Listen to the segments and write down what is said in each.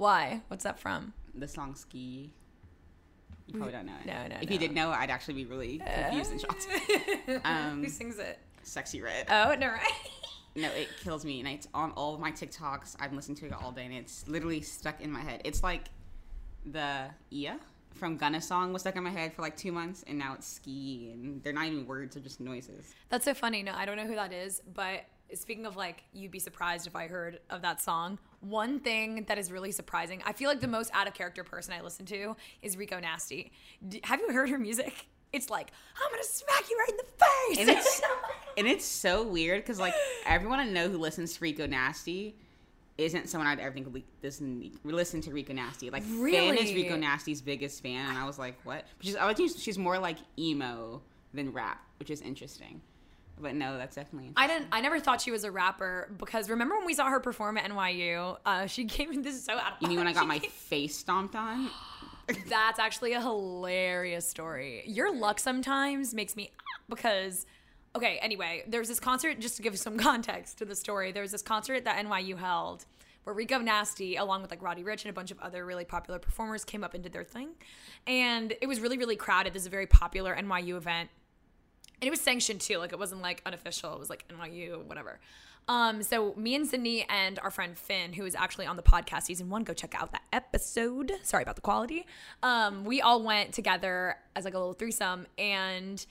Why? What's that from? the song Ski. You probably don't know it. No, no, If no. you did know, I'd actually be really confused and shocked. Um, Who sings it? Sexyy Red. Oh, no, right? No, it kills me, and it's on all of my TikToks. I've listened to it all day, and it's literally stuck in my head. It's like the Ia from Gunna song was stuck in my head for like two months, and now it's Ski, and they're not even words; they're just noises. That's so funny. No, I don't know who that is, but speaking of like, you'd be surprised if I heard of that song. One thing that is really surprising, I feel like the most out of character person I listen to is Rico Nasty. D- have you heard her music? It's like, I'm gonna smack you right in the face. And it's and it's so weird because like everyone I know who listens to Rico Nasty isn't someone I'd ever think would listen listen to Rico Nasty. Like Finn is Rico Nasty's biggest fan, and I was like, what? But she's I would think she's more like emo than rap, which is interesting. But no, that's definitely. I didn't. I never thought she was a rapper because remember when we saw her perform at NYU? Uh, she gave me this so out. You mean when I got my face stomped on? That's actually a hilarious story. Your luck sometimes makes me because okay, anyway, there's this concert just to give some context to the story. There was this concert that NYU held where Rico Nasty, along with like Roddy Ricch and a bunch of other really popular performers, came up and did their thing. And it was really, really crowded. This is a very popular NYU event. And it was sanctioned too. Like it wasn't like unofficial. It was like NYU, whatever. Um, so me and Sydni and our friend Finn, who is actually on the podcast season one, go check out that episode. Sorry about the quality. Um, we all went together as like a little threesome, and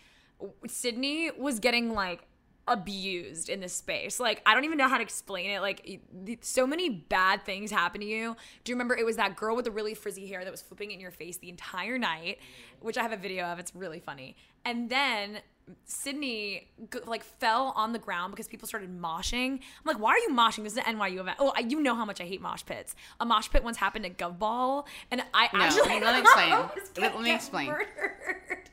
Sydni was getting like abused in this space. Like I don't even know how to explain it. Like so many bad things happen to you. Do you remember it was that girl with the really frizzy hair that was flipping in your face the entire night, which I have a video of. It's really funny. And then Sydni like fell on the ground because people started moshing. I'm like, why are you moshing? This is an NYU event. Oh, I, you know how much I hate mosh pits. A mosh pit once happened at GovBall, and I No, actually let me explain. Let- me explain. murdered.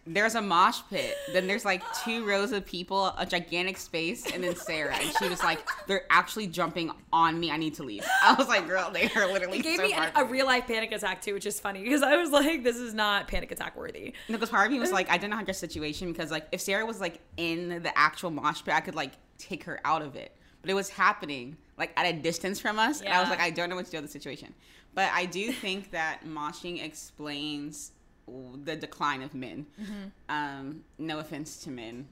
There's a mosh pit. Then there's like two rows of people, a gigantic space, and then Sarah. And she was like, "They're actually jumping on me. I need to leave." I was like, "Girl, they are literally." It gave so me an, a real life panic attack too, which is funny because I was like, this is not panic attack worthy. No, because part of me was like, I didn't know how to situation because like if Sarah was like in the actual mosh pit, I could like take her out of it. But it was happening like at a distance from us, and I was like, I don't know what to do with the situation. But I do think that moshing explains the decline of men. Mm-hmm. Um, no offense to men.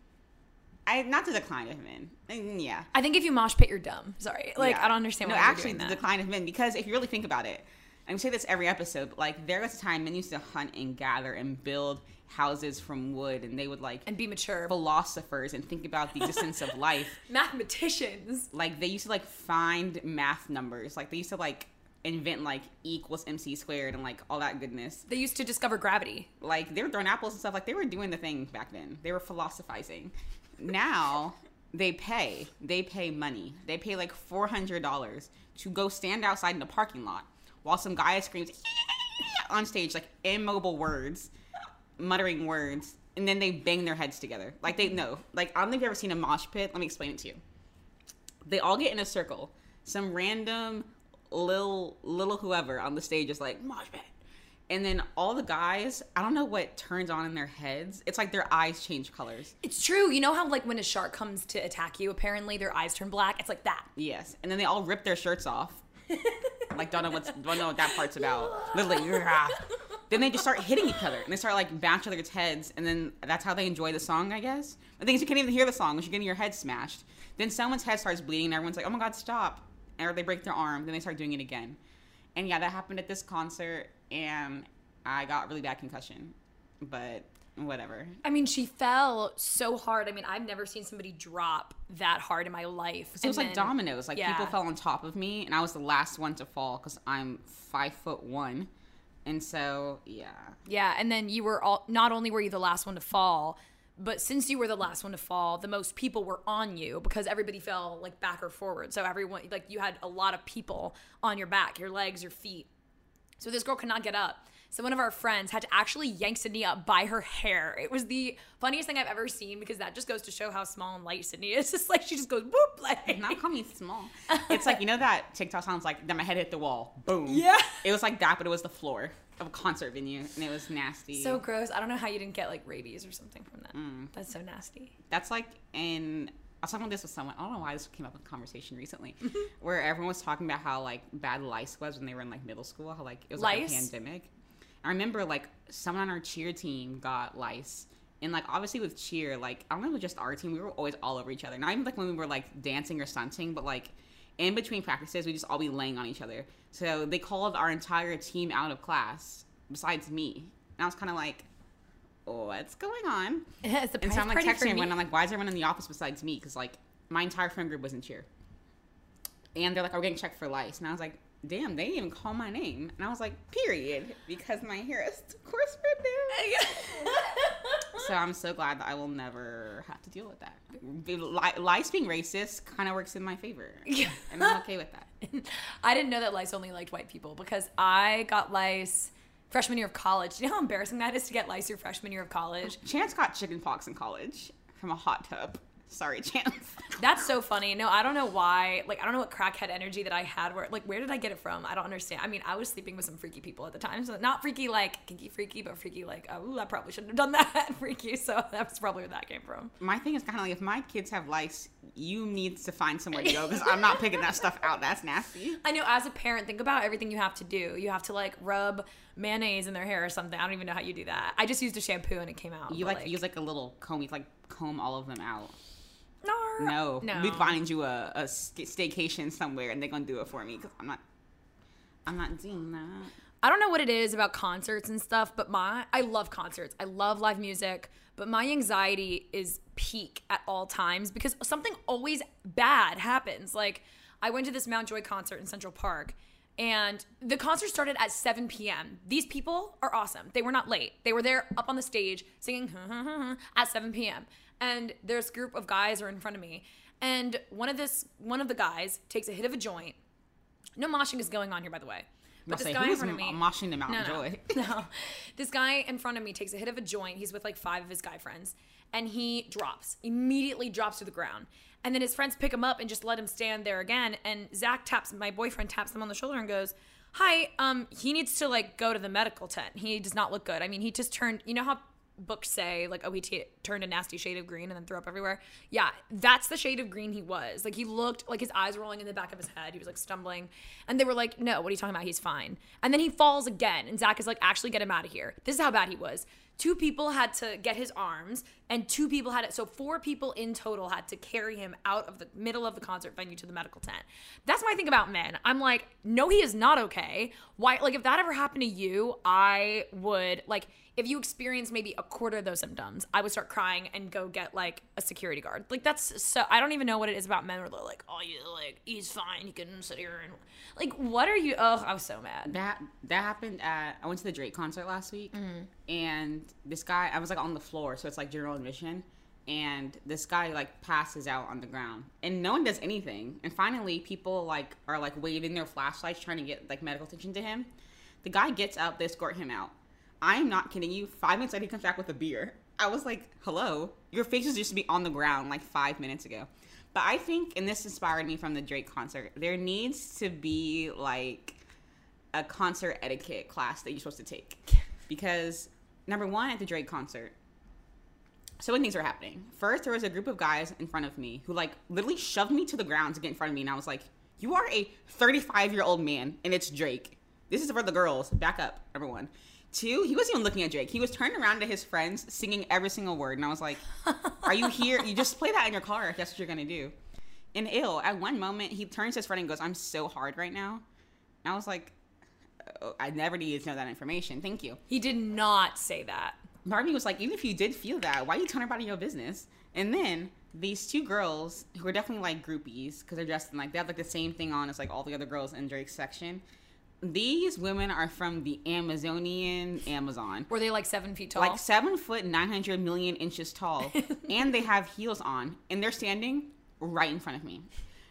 I not the decline of men. Mm, Yeah. I think if you mosh pit, you're dumb. Sorry, like Yeah. I don't understand No, actually, the decline of men. Because if you really think about it, and we say this every episode, but like there was a time men used to hunt and gather and build houses from wood, and they would like and be mature. philosophers and think about the existence of life. Mathematicians. Like they used to like find math numbers. Like they used to like invent like E equals MC squared and like all that goodness. They used to discover gravity. Like they were throwing apples and stuff. Like they were doing the thing back then. They were philosophizing. Now they pay. They pay money. They pay like four hundred dollars to go stand outside in the parking lot while some guy screams on stage like immobile words, muttering words, and then they bang their heads together. Like they know. Like I don't think you've ever seen a mosh pit. Let me explain it to you. They all get in a circle. Some random little little whoever on the stage is like mosh pit. And then all the guys, I don't know what turns on in their heads. It's like their eyes change colors. It's true. You know how like when a shark comes to attack you, apparently their eyes turn black. It's like that. Yes. And then they all rip their shirts off. like don't know what's don't know what that part's about. Literally, "Rah." then they just start hitting each other and they start like bashing each other's heads and then that's how they enjoy the song, I guess. The thing is you can't even hear the song because you're getting your head smashed. Then someone's head starts bleeding and everyone's like, Oh my god, stop. Or they break their arm, then they start doing it again. And yeah, that happened at this concert and I got really bad concussion. But whatever. I mean, she fell so hard. I mean, I've never seen somebody drop that hard in my life. So it was And like dominoes. Like yeah. people fell on top of me, and I was the last one to fall because I'm five foot one, and so yeah. Yeah, and then you were all not only were you the last one to fall, but since you were the last one to fall, the most people were on you because everybody fell like back or forward. So everyone like you had a lot of people on your back, your legs, your feet. So this girl could not get up. So one of our friends had to actually yank Sydni up by her hair. It was the funniest thing I've ever seen because that just goes to show how small and light Sydni is. It's just like she just goes boop like Not call me small. It's like you know that TikTok sounds like that. My head hit the wall. Boom. Yeah. It was like that, but it was the floor a concert venue, and it was nasty. so gross. I don't know how you didn't get like rabies or something from that. Mm. That's so nasty. that's like in I was talking about this with someone. I don't know why this came up in conversation recently, where everyone was talking about how like bad lice was when they were in like middle school. How like it was like a pandemic. I remember like someone on our cheer team got lice, and like obviously with cheer, like I don't know, if it was just our team. We were always all over each other. Not even like when we were like dancing or stunting, but like in between practices, we just all be laying on each other. So they called our entire team out of class besides me, and I was kind of like. What's going on? And so I'm like texting everyone. I'm like, why is everyone in the office besides me? Because like my entire friend group wasn't here. And they're like, are we getting checked for lice? And I was like, damn, they didn't even call my name. And I was like, period, because my hair is of course ripped So I'm so glad that I will never have to deal with that. Lice being racist kind of works in my favor, Yeah. and I'm okay with that. I didn't know that lice only liked white people because I got lice freshman year of college. Do you know how embarrassing that is to get lice your freshman year of college? Chance got chickenpox in college from a hot tub. Sorry, Chance. That's so funny. No, I don't know why. Like, I don't know what crackhead energy that I had. Where, like, where did I get it from? I don't understand. I mean, I was sleeping with some freaky people at the time, so not freaky like kinky freaky, but freaky like, oh, I probably shouldn't have done that freaky. So that's probably where that came from. my thing is kind of like if my kids have lice, you need to find somewhere to go because I'm not picking that stuff out. That's nasty. I know. As a parent, think about everything you have to do. You have to like rub mayonnaise in their hair or something. I don't even know how you do that. I just used a shampoo and it came out. You but, like, use like a little comb, you like comb all of them out. no, No, no. we find you a, a staycation somewhere and they're gonna do it for me because I'm not. I'm not doing that. I don't know what it is about concerts and stuff, but my I love concerts. I love live music, but my anxiety is peak at all times because something always bad happens. Like I went to this Mount Joy concert in Central Park and the concert started at 7 p.m. These people are awesome. They were not late. They were there up on the stage singing at 7 p.m. And this group of guys are in front of me. And one of this one of the guys takes a hit of a joint. No moshing is going on here, by the way. But this say, guy in front of me, moshing Mountain no, no, Joy? no, this guy in front of me takes a hit of a joint. He's with like five of his guy friends, and he drops immediately drops to the ground. And then his friends pick him up and just let him stand there again. And Zach taps my boyfriend taps him on the shoulder and goes, "Hi, um, he needs to like go to the medical tent. He does not look good. I mean, he just turned. You know how." Books say like, oh, he t- turned a nasty shade of green and then threw up everywhere. Yeah, that's the shade of green he was. Like he looked like his eyes rolling in the back of his head. He was like stumbling, and they were like, "No, what are you talking about? He's fine." And then he falls again, and Zach is like, "Actually, get him out of here." This is how bad he was. Two people had to get his arms, and two people had it. So four people in total had to carry him out of the middle of the concert venue to the medical tent. That's my thing about men. I'm like, no, he is not okay. Why? Like, if that ever happened to you, I would like. If you experience maybe a quarter of those symptoms, I would start crying and go get like a security guard. Like that's so. I don't even know what it is about men where they're like, oh, you like he's fine. He can sit here and like, what are you? Oh, I was so mad. That that happened at I went to the Drake concert last week, mm-hmm. And this guy I was like on the floor, so it's like general admission, and this guy like passes out on the ground, and no one does anything. And finally, people like are like waving their flashlights trying to get like medical attention to him. The guy gets up, they escort him out. I am not kidding you. Five minutes later, he comes back with a beer. I was like, "Hello, your face was just to be on the ground like five minutes ago." But I think, and this inspired me from the Drake concert. There needs to be like a concert etiquette class that you're supposed to take. Because number one, at the Drake concert, so many things were happening. First, there was a group of guys in front of me who like literally shoved me to the ground to get in front of me, and I was like, "You are a 35 year old man, and it's Drake. This is for the girls. Back up, everyone." Two, he wasn't even looking at Drake. He was turning around to his friends, singing every single word, and I was like, "Are you here? You just play that in your car if that's what you're gonna do." And ill, at one moment, he turns to his friend and goes, "I'm so hard right now." And I was like, "I never needed to know that information. Thank you." He did not say that. part was like, even if you did feel that, why are you telling everybody your business? And then these two girls who are definitely like groupies because they're dressed in like they have like the same thing on as like all the other girls in Drake's section. These women are from the Amazonian Amazon, Were they like seven feet tall? like seven foot nine hundred million inches tall, and they have heels on, and they're standing right in front of me.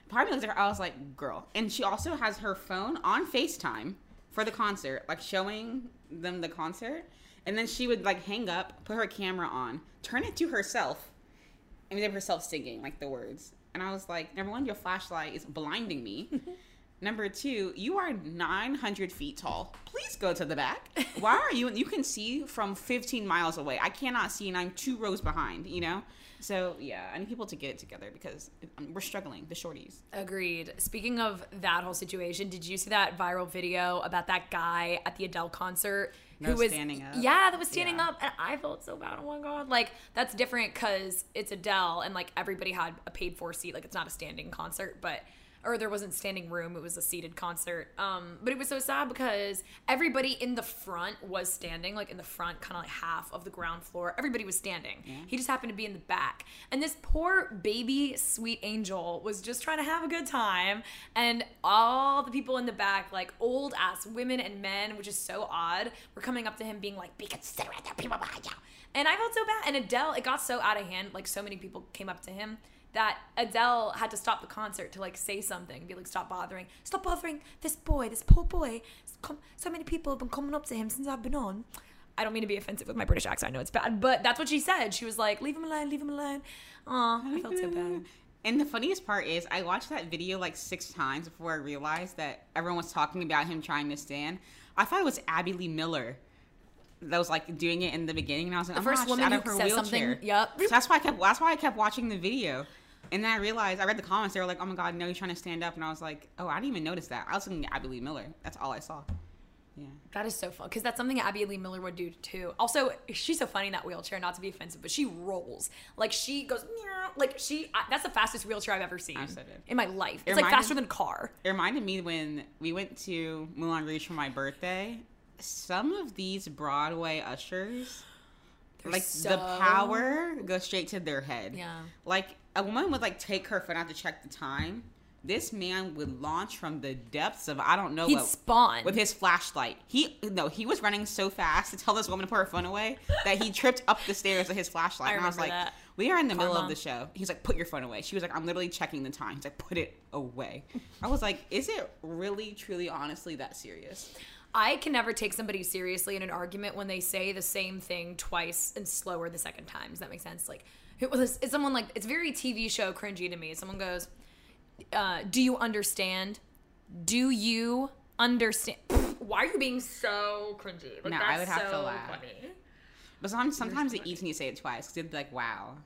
Part of me looks at her, I was like, girl. And she also has her phone on FaceTime for the concert, like showing them the concert. And then she would like hang up, put her camera on, turn it to herself, and have herself singing like the words. And I was like, number one, your flashlight is blinding me. Number two, you are 900 feet tall. Please go to the back. Why are you? You can see from 15 miles away. I cannot see, and I'm two rows behind. You know. So yeah, I need people to get it together because we're struggling. The shorties. Agreed. Speaking of that whole situation, did you see that viral video about that guy at the Adele concert No who was standing up. Yeah, that was standing Yeah. up, and I felt so bad. Oh my god! Like that's different because it's Adele, and like everybody had a paid for seat. Like it's not a standing concert, but or there wasn't standing room. It was a seated concert. Um, but it was so sad because everybody in the front was standing, like in the front, kind of like half of the ground floor. Everybody was standing. He just happened to be in the back, and this poor baby sweet angel was just trying to have a good time, and all the people in the back, like old ass women and men, which is so odd, were coming up to him, being like, "Be considerate, there are people behind you." And I felt so bad. And Adele, it got so out of hand. Like so many people came up to him that Adele had to stop the concert to like say something, be like, "Stop bothering, stop bothering this boy, this poor boy." So many people have been coming up to him since I've been on. I don't mean to be offensive with my British accent. I know it's bad, but that's what she said. She was like, "Leave him alone, leave him alone." Aw, I felt so bad. And the funniest part is, I watched that video like six times before I realized that everyone was talking about him trying to stand. I thought it was Abby Lee Miller that was like doing it in the beginning, and I was like, The my first woman out of her said wheelchair. something. Yep. So that's why I kept. That's why I kept watching the video. And then I realized, I read the comments. They were like, "Oh my god, no, he's trying to stand up," and I was like, "Oh, I didn't even notice that." I was looking at Abby Lee Miller. That's all I saw. Yeah. That is so fun because that's something Abby Lee Miller would do too. Also, she's so funny in that wheelchair. Not to be offensive, but she rolls like she goes like she. I, that's the fastest wheelchair I've ever seen so in my life. It It's like faster than car. It reminded me when we went to Moulin Rouge for my birthday. Some of these Broadway ushers, like the power goes straight to their head. Yeah. Like a woman would like take her phone out to check the time. This man would launch from the depths of I don't know He'd what spawn. with his flashlight. He no, he was running so fast to tell this woman to put her phone away that he tripped up the stairs with his flashlight. I and I was like, that. we are in the middle of the show. He's like, put your phone away. She was like, I'm literally checking the time. He's like, put it away. I was like, is it really, truly, honestly that serious? I can never take somebody seriously in an argument when they say the same thing twice and slower the second time. Does that make sense? Like, it was it's someone like it's very TV show cringy to me. Someone goes, uh, "Do you understand? Do you understand?" Why are you being so cringy? Like, No, I would have to so laugh. funny. But sometimes, sometimes it eats when you say it twice because it'd be like, wow.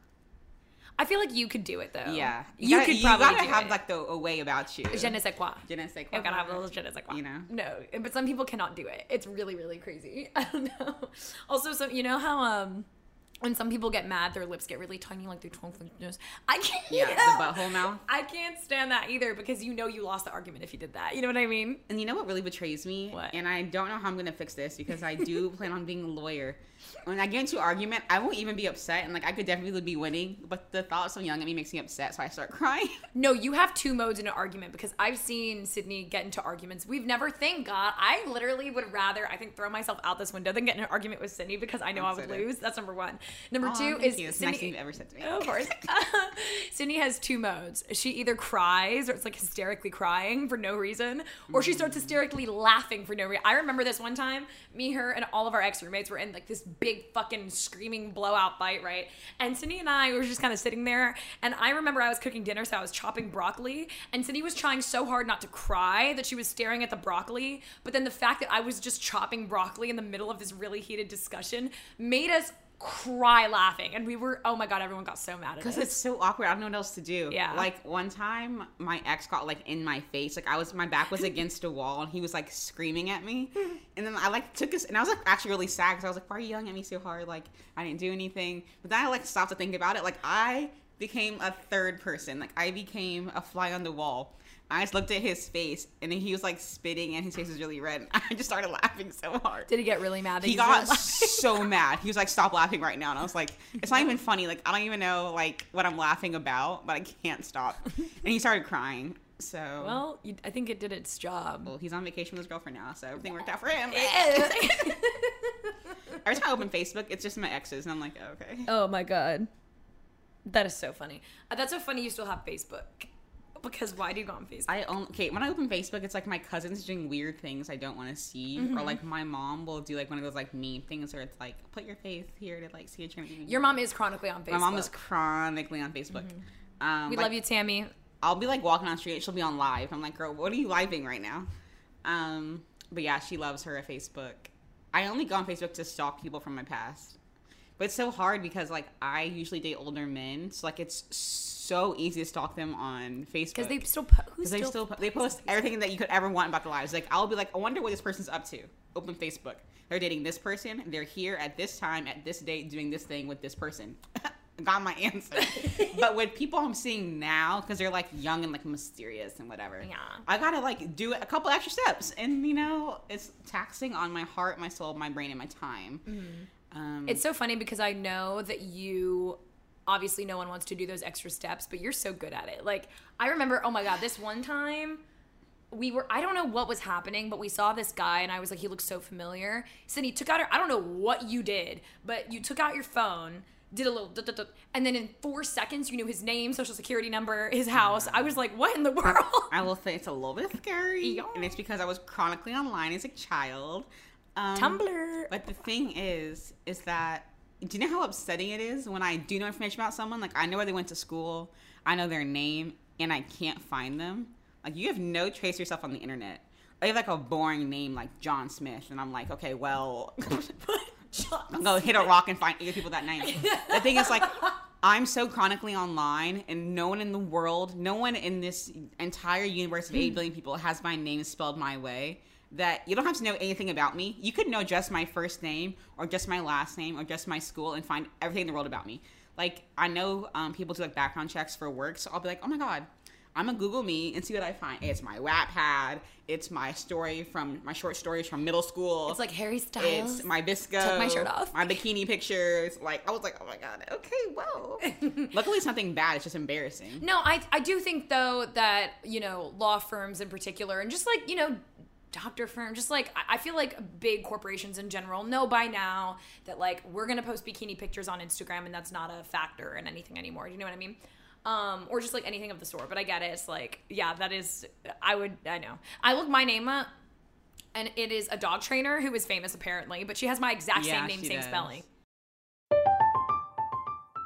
I feel like you could do it though. Yeah, you, gotta, could probably you gotta have it. like the a way about you. Je ne sais quoi. Je ne sais You quoi. gotta have a little je ne sais quoi. You know? No, but some people cannot do it. It's really, really crazy. I don't know. Also, so you know how um when some people get mad, their lips get really tiny, like their tongue fingers. I can't. Yeah, the butthole mouth. I can't stand that either because you know you lost the argument if you did that. You know what I mean? And you know what really betrays me? What? And I don't know how I'm gonna fix this because I do plan on being a lawyer. When I get into an argument, I won't even be upset, and like I could definitely be winning, but the thought of someone yelling at me makes me upset, so I start crying. No, you have two modes in an argument because I've seen Sydni get into arguments. We've never, thank God, I literally would rather, I think, throw myself out this window than get in an argument with Sydni because I know I would Consider. lose. That's number one. Number Aw, two is you. Sydni. nicest thing you've ever said to me. Of course. Sydni has two modes. She either cries or it's like hysterically crying for no reason, or she starts mm. hysterically laughing for no reason. I remember this one time, me, her, and all of our ex roommates were in like this big fucking screaming blowout fight, right? And Sydni and I were just kind of sitting there, and I remember I was cooking dinner, so I was chopping broccoli, and Sydni was trying so hard not to cry that she was staring at the broccoli, but then the fact that I was just chopping broccoli in the middle of this really heated discussion made us cry laughing and we were oh my god everyone got so mad at us Because it's so awkward. I don't know what else to do. Yeah. Like one time, my ex got like in my face. Like I was, my back was against a wall, and he was like screaming at me. And then I like took his, and I was like actually really sad because I was like, "Why are you yelling at me so hard? Like I didn't do anything." But then I like stopped to think about it. Like I became a third person. Like I became a fly on the wall. I just looked at his face, and then he was like spitting, and his face was really red. And I just started laughing so hard. did he get really mad he got so mad. He was like, "Stop laughing right now!" And I was like, "It's not even funny. Like, I don't even know like what I'm laughing about, but I can't stop." And he started crying. So, well, well you, i think it did its job Well, he's on vacation with his girlfriend now, so everything worked out for him. Every time I open Facebook, it's just my exes, and I'm like, oh, "Okay." oh my god that is so funny Uh, that's so funny you still have facebook because why do you go on facebook I own okay when I open Facebook, it's like my cousins doing weird things I don't want to see, Mm-hmm. or like my mom will do like one of those like meme things where it's like, "Put your face here to like see what you're gonna do." your mom is chronically on facebook My mom is chronically on Facebook. Um, we like, love you tammy I'll be like walking on the street, she'll be on live. I'm like, girl, what are you living right now? Um, but yeah, she loves her Facebook. I only go on Facebook to stalk people from my past. But it's so hard because like I usually date older men, so like it's so easy to stalk them on Facebook. because they still po- who they still they post everything that you could ever want about their lives. Like I'll be like, I wonder what this person's up to. Open Facebook. They're dating this person. They're here at this time at this date doing this thing with this person. Got my answer. but with people I'm seeing now, because they're like young and like mysterious and whatever. Yeah. I gotta like do a couple extra steps, and you know, it's taxing on my heart, my soul, my brain, and my time. Mm-hmm. Um, It's so funny because I know that you obviously no one wants to do those extra steps, but you're so good at it. Like I remember, oh my god, this one time we were I don't know what was happening, but we saw this guy and I was like, he looks so familiar. Sydni took out her I don't know what you did, but you took out your phone. Did a little, duh, duh, duh, and then in four seconds, you knew his name, social security number, his house. I was like, "What in the world?" I will say it's a little bit scary, Yeah. and it's because I was chronically online as a child. Um, Tumblr. But the thing is, is that do you know how upsetting it is when I do know information about someone? Like I know where they went to school, I know their name, and I can't find them. Like you have no trace of yourself on the internet. I have like a boring name like John Smith, and I'm like, okay, well, I'm gonna hit a rock and find eight people that name. the thing is, like, I'm so chronically online, and no one in the world, no one in this entire universe of eight billion people has my name spelled my way. That you don't have to know anything about me. You could know just my first name, or just my last name, or just my school, and find everything in the world about me. Like, I know um, people do like background checks for work, so I'll be like, oh my god, I'm gonna Google me and see what I find. It's my Wattpad. It's my story from my short stories from middle school. It's like Harry Styles. It's my VSCO. Took my shirt off. My bikini pictures. Like I was like, oh my god. Okay, well. Luckily, it's nothing bad. It's just embarrassing. No, I I do think though that you know law firms in particular, and just like you know doctor firm, just like I feel like big corporations in general know by now that like we're gonna post bikini pictures on Instagram, and that's not a factor in anything anymore. Do you know what I mean? Um, or just like anything of the sort. But I get it. It's like yeah, that is. I would. I know. I looked my name up. And it is a dog trainer who is famous apparently, but she has my exact Yeah, same name, same does. spelling.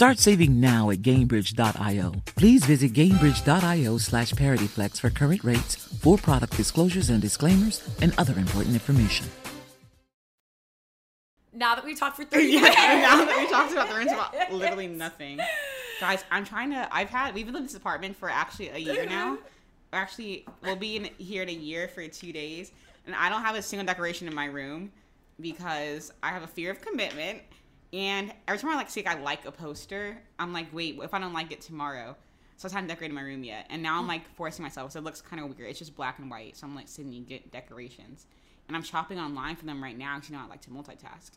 Start saving now at Gainbridge.io. Please visit Gainbridge.io slash ParityFlex for current rates, for product disclosures and disclaimers, and other important information. Now that we talked for three yeah, minutes. now that we talked about the rent about literally nothing. Guys, I'm trying to. I've had. We've lived in this apartment for actually a year now. Actually, we'll be in here in a year for two days, and I don't have a single decoration in my room because I have a fear of commitment. And every time I like see like, I like a poster, I'm like, wait, if I don't like it tomorrow? So I haven't decorated my room yet, and now I'm like forcing myself. So it looks kind of weird. It's just black and white. So I'm like, Sydni, get decorations, and I'm shopping online for them right now because you know I like to multitask,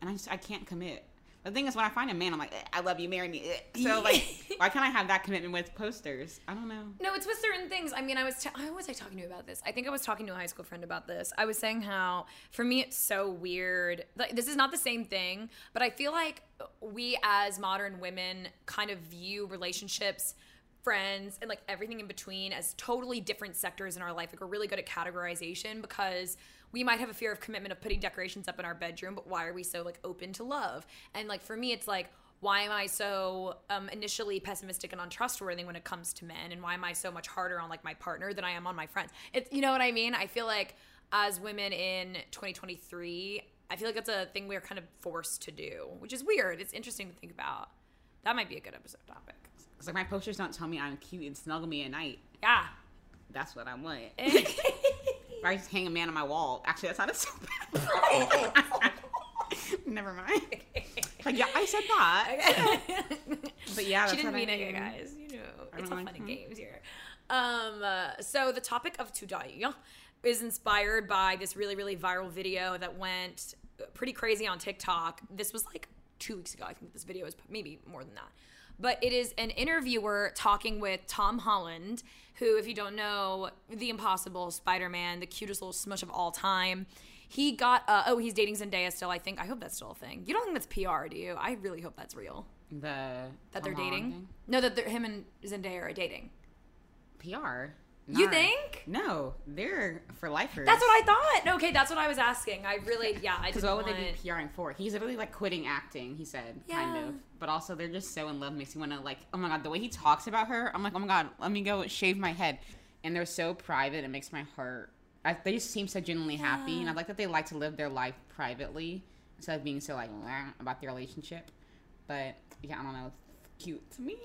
and I just I can't commit. The thing is, when I find a man, I'm like, I love you, marry me. So like, why can't I have that commitment with posters? I don't know. No, it's with certain things. I mean, I was. T- was I talking to you about this? I think I was talking to a high school friend about this. I was saying how, for me, it's so weird. Like, this is not the same thing, but I feel like we as modern women kind of view relationships, friends, and like everything in between as totally different sectors in our life. Like, we're really good at categorization because we might have a fear of commitment of putting decorations up in our bedroom, but why are we so like open to love? And like for me, it's like why am I so um, initially pessimistic and untrustworthy when it comes to men, and why am I so much harder on like my partner than I am on my friends? It's you know what I mean. I feel like as women in 2023, I feel like that's a thing we're kind of forced to do, which is weird. It's interesting to think about. That might be a good episode topic. Because like my posters don't tell me I'm cute and snuggle me at night. Yeah. That's what I want. I just hang a man on my wall. Actually, that sounded so bad. Never mind. Like, yeah, I said that. but yeah, that's she didn't mean it, you guys. You know, it's all don't fun and games here. Um, uh, so the topic of today is inspired by this really, really viral video that went pretty crazy on TikTok. This was like two weeks ago. I think this video was maybe more than that. But it is an interviewer talking with Tom Holland, who, if you don't know, the impossible Spider Man, the cutest little smush of all time. He got, uh, oh, he's dating Zendaya still, I think. I hope that's still a thing. You don't think that's PR, do you? I really hope that's real. The That Tom they're dating? thing? No, that they're, him and Zendaya are dating. PR. You think? No, they're for lifers. That's what I thought. Okay, that's what I was asking. I really, yeah, I Because what would want... they be PRing for? He's literally like quitting acting. He said, kind of. But also, they're just so in love. Makes me want to like, oh my god, the way he talks about her. I'm like, oh my god, let me go shave my head. And they're so private. It makes my heart. I, they just seem so genuinely happy, and I like that they like to live their life privately instead of being so like about their relationship. But yeah, I don't know. It's cute to me.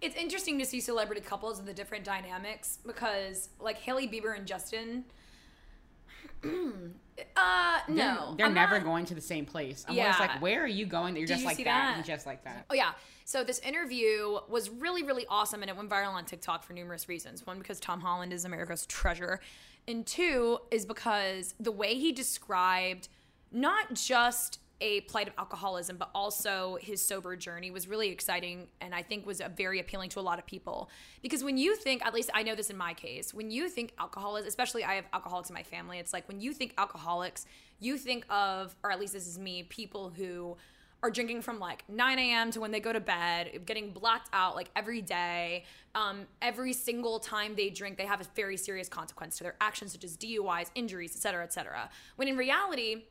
It's interesting to see celebrity couples and the different dynamics because, like Hailey Bieber and Justin. uh, They're- no, they're never not- going to the same place. I'm Yeah. always like, where are you going? That you're Did just you like that. that? and just like that. Oh yeah. So this interview was really, really awesome, and it went viral on TikTok for numerous reasons. One, because Tom Holland is America's treasure, and two is because the way he described not just a plight of alcoholism, but also his sober journey was really exciting, and I think was very appealing to a lot of people. Because when you think, at least I know this in my case, when you think alcoholism, especially I have alcoholics in my family, it's like when you think alcoholics, you think of, or at least this is me, people who are drinking from like 9 a.m. to when they go to bed, getting blacked out like every day. Um, every single time they drink, they have a very serious consequence to their actions, such as DUIs, injuries, et cetera, et cetera. When in reality,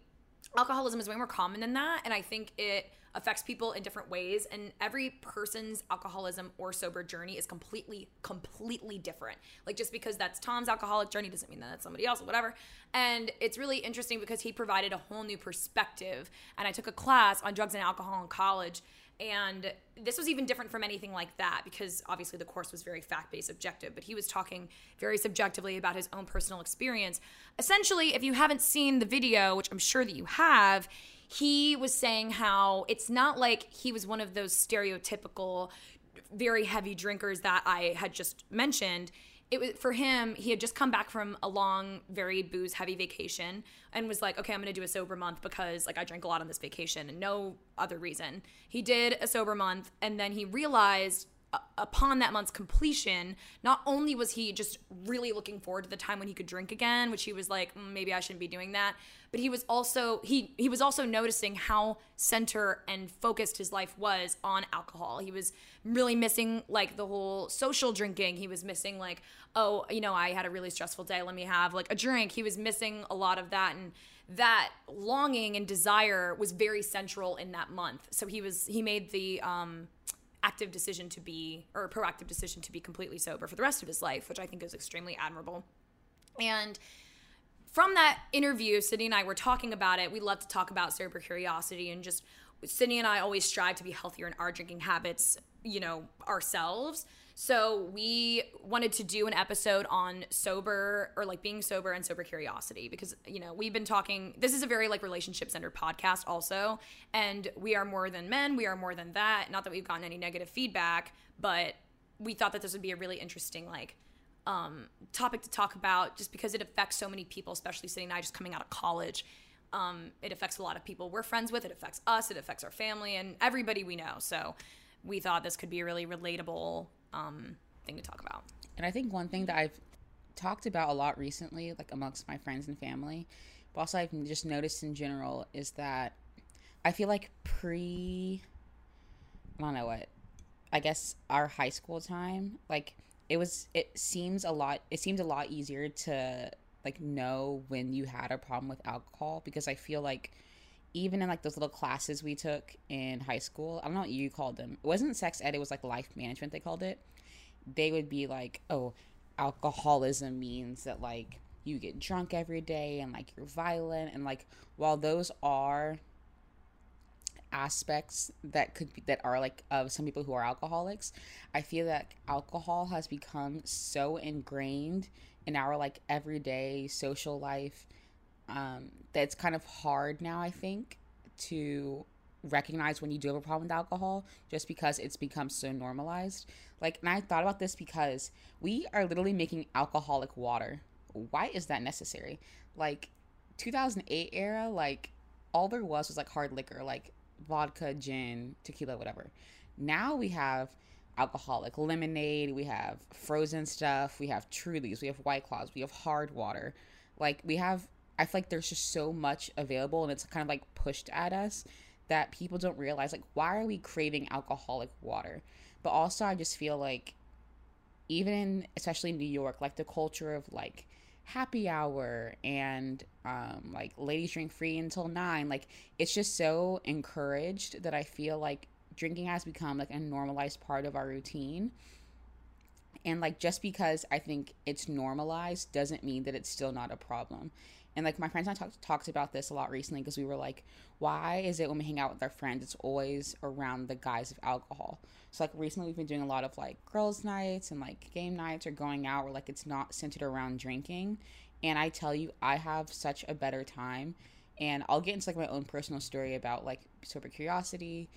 alcoholism is way more common than that. And I think it affects people in different ways. And every person's alcoholism or sober journey is completely, completely different. Like just because that's Tom's alcoholic journey doesn't mean that that's somebody else, or whatever. And it's really interesting because he provided a whole new perspective. And I took a class on drugs and alcohol in college. And this was even different from anything like that because obviously the course was very fact based, objective, but he was talking very subjectively about his own personal experience. Essentially, if you haven't seen the video, which I'm sure that you have, he was saying how it's not like he was one of those stereotypical, very heavy drinkers that I had just mentioned it was for him he had just come back from a long very booze heavy vacation and was like okay i'm gonna do a sober month because like i drank a lot on this vacation and no other reason. He did a sober month and then he realized uh, upon that month's completion not only was he just really looking forward to the time when he could drink again which he was like mm, maybe i shouldn't be doing that but he was also he he was also noticing how center and focused his life was on alcohol. He was really missing like the whole social drinking. He was missing like oh you know i had a really stressful day let me have like a drink he was missing a lot of that and that longing and desire was very central in that month so he was he made the um active decision to be or proactive decision to be completely sober for the rest of his life which i think is extremely admirable and from that interview, Sydni and I were talking about it. We love to talk about sober curiosity and just Sydni and I always strive to be healthier in our drinking habits, you know, ourselves. So we wanted to do an episode on sober or like being sober and sober curiosity because you know we've been talking. This is a very like relationship centered podcast also, and we are more than men. We are more than that. Not that we've gotten any negative feedback, but we thought that this would be a really interesting like um, topic to talk about just because it affects so many people, especially Sydni and I just coming out of college. Um, it affects a lot of people we're friends with. It affects us. It affects our family and everybody we know. So we thought this could be a really relatable um, thing to talk about. And I think one thing that I've talked about a lot recently, like amongst my friends and family, but also I've just noticed in general, is that I feel like pre, I don't know what, I guess our high school time, like it was, it seems a lot, it seemed a lot easier to like know when you had a problem with alcohol because I feel like even in like those little classes we took in high school, I don't know what you called them. It wasn't sex ed, it was like life management they called it. They would be like, "Oh, alcoholism means that like you get drunk every day and like you're violent and like while those are aspects that could be that are like of some people who are alcoholics i feel that alcohol has become so ingrained in our like everyday social life um that it's kind of hard now i think to recognize when you do have a problem with alcohol just because it's become so normalized. Like and i thought about this because we are literally making alcoholic water. Why is that necessary? Like 2008 era like all there was was like hard liquor like vodka gin tequila whatever. Now we have alcoholic lemonade we have frozen stuff we have trulies we have white claws we have hard water. Like we have i feel like there's just so much available and it's kind of like pushed at us that people don't realize like why are we craving alcoholic water? But also i just feel like even in especially in new york like the culture of like happy hour and um like ladies drink free until nine like it's just so encouraged that i feel like drinking has become like a normalized part of our routine. And like just because i think it's normalized doesn't mean that it's still not a problem And like my friends and I talked talked about this a lot recently because we were like, why is it when we hang out with our friends, it's always around the guise of alcohol? So like recently we've been doing a lot of like girls' nights and like game nights or going out where like it's not centered around drinking. And I tell you, I have such a better time. And I'll get into like my own personal story about like sober curiosity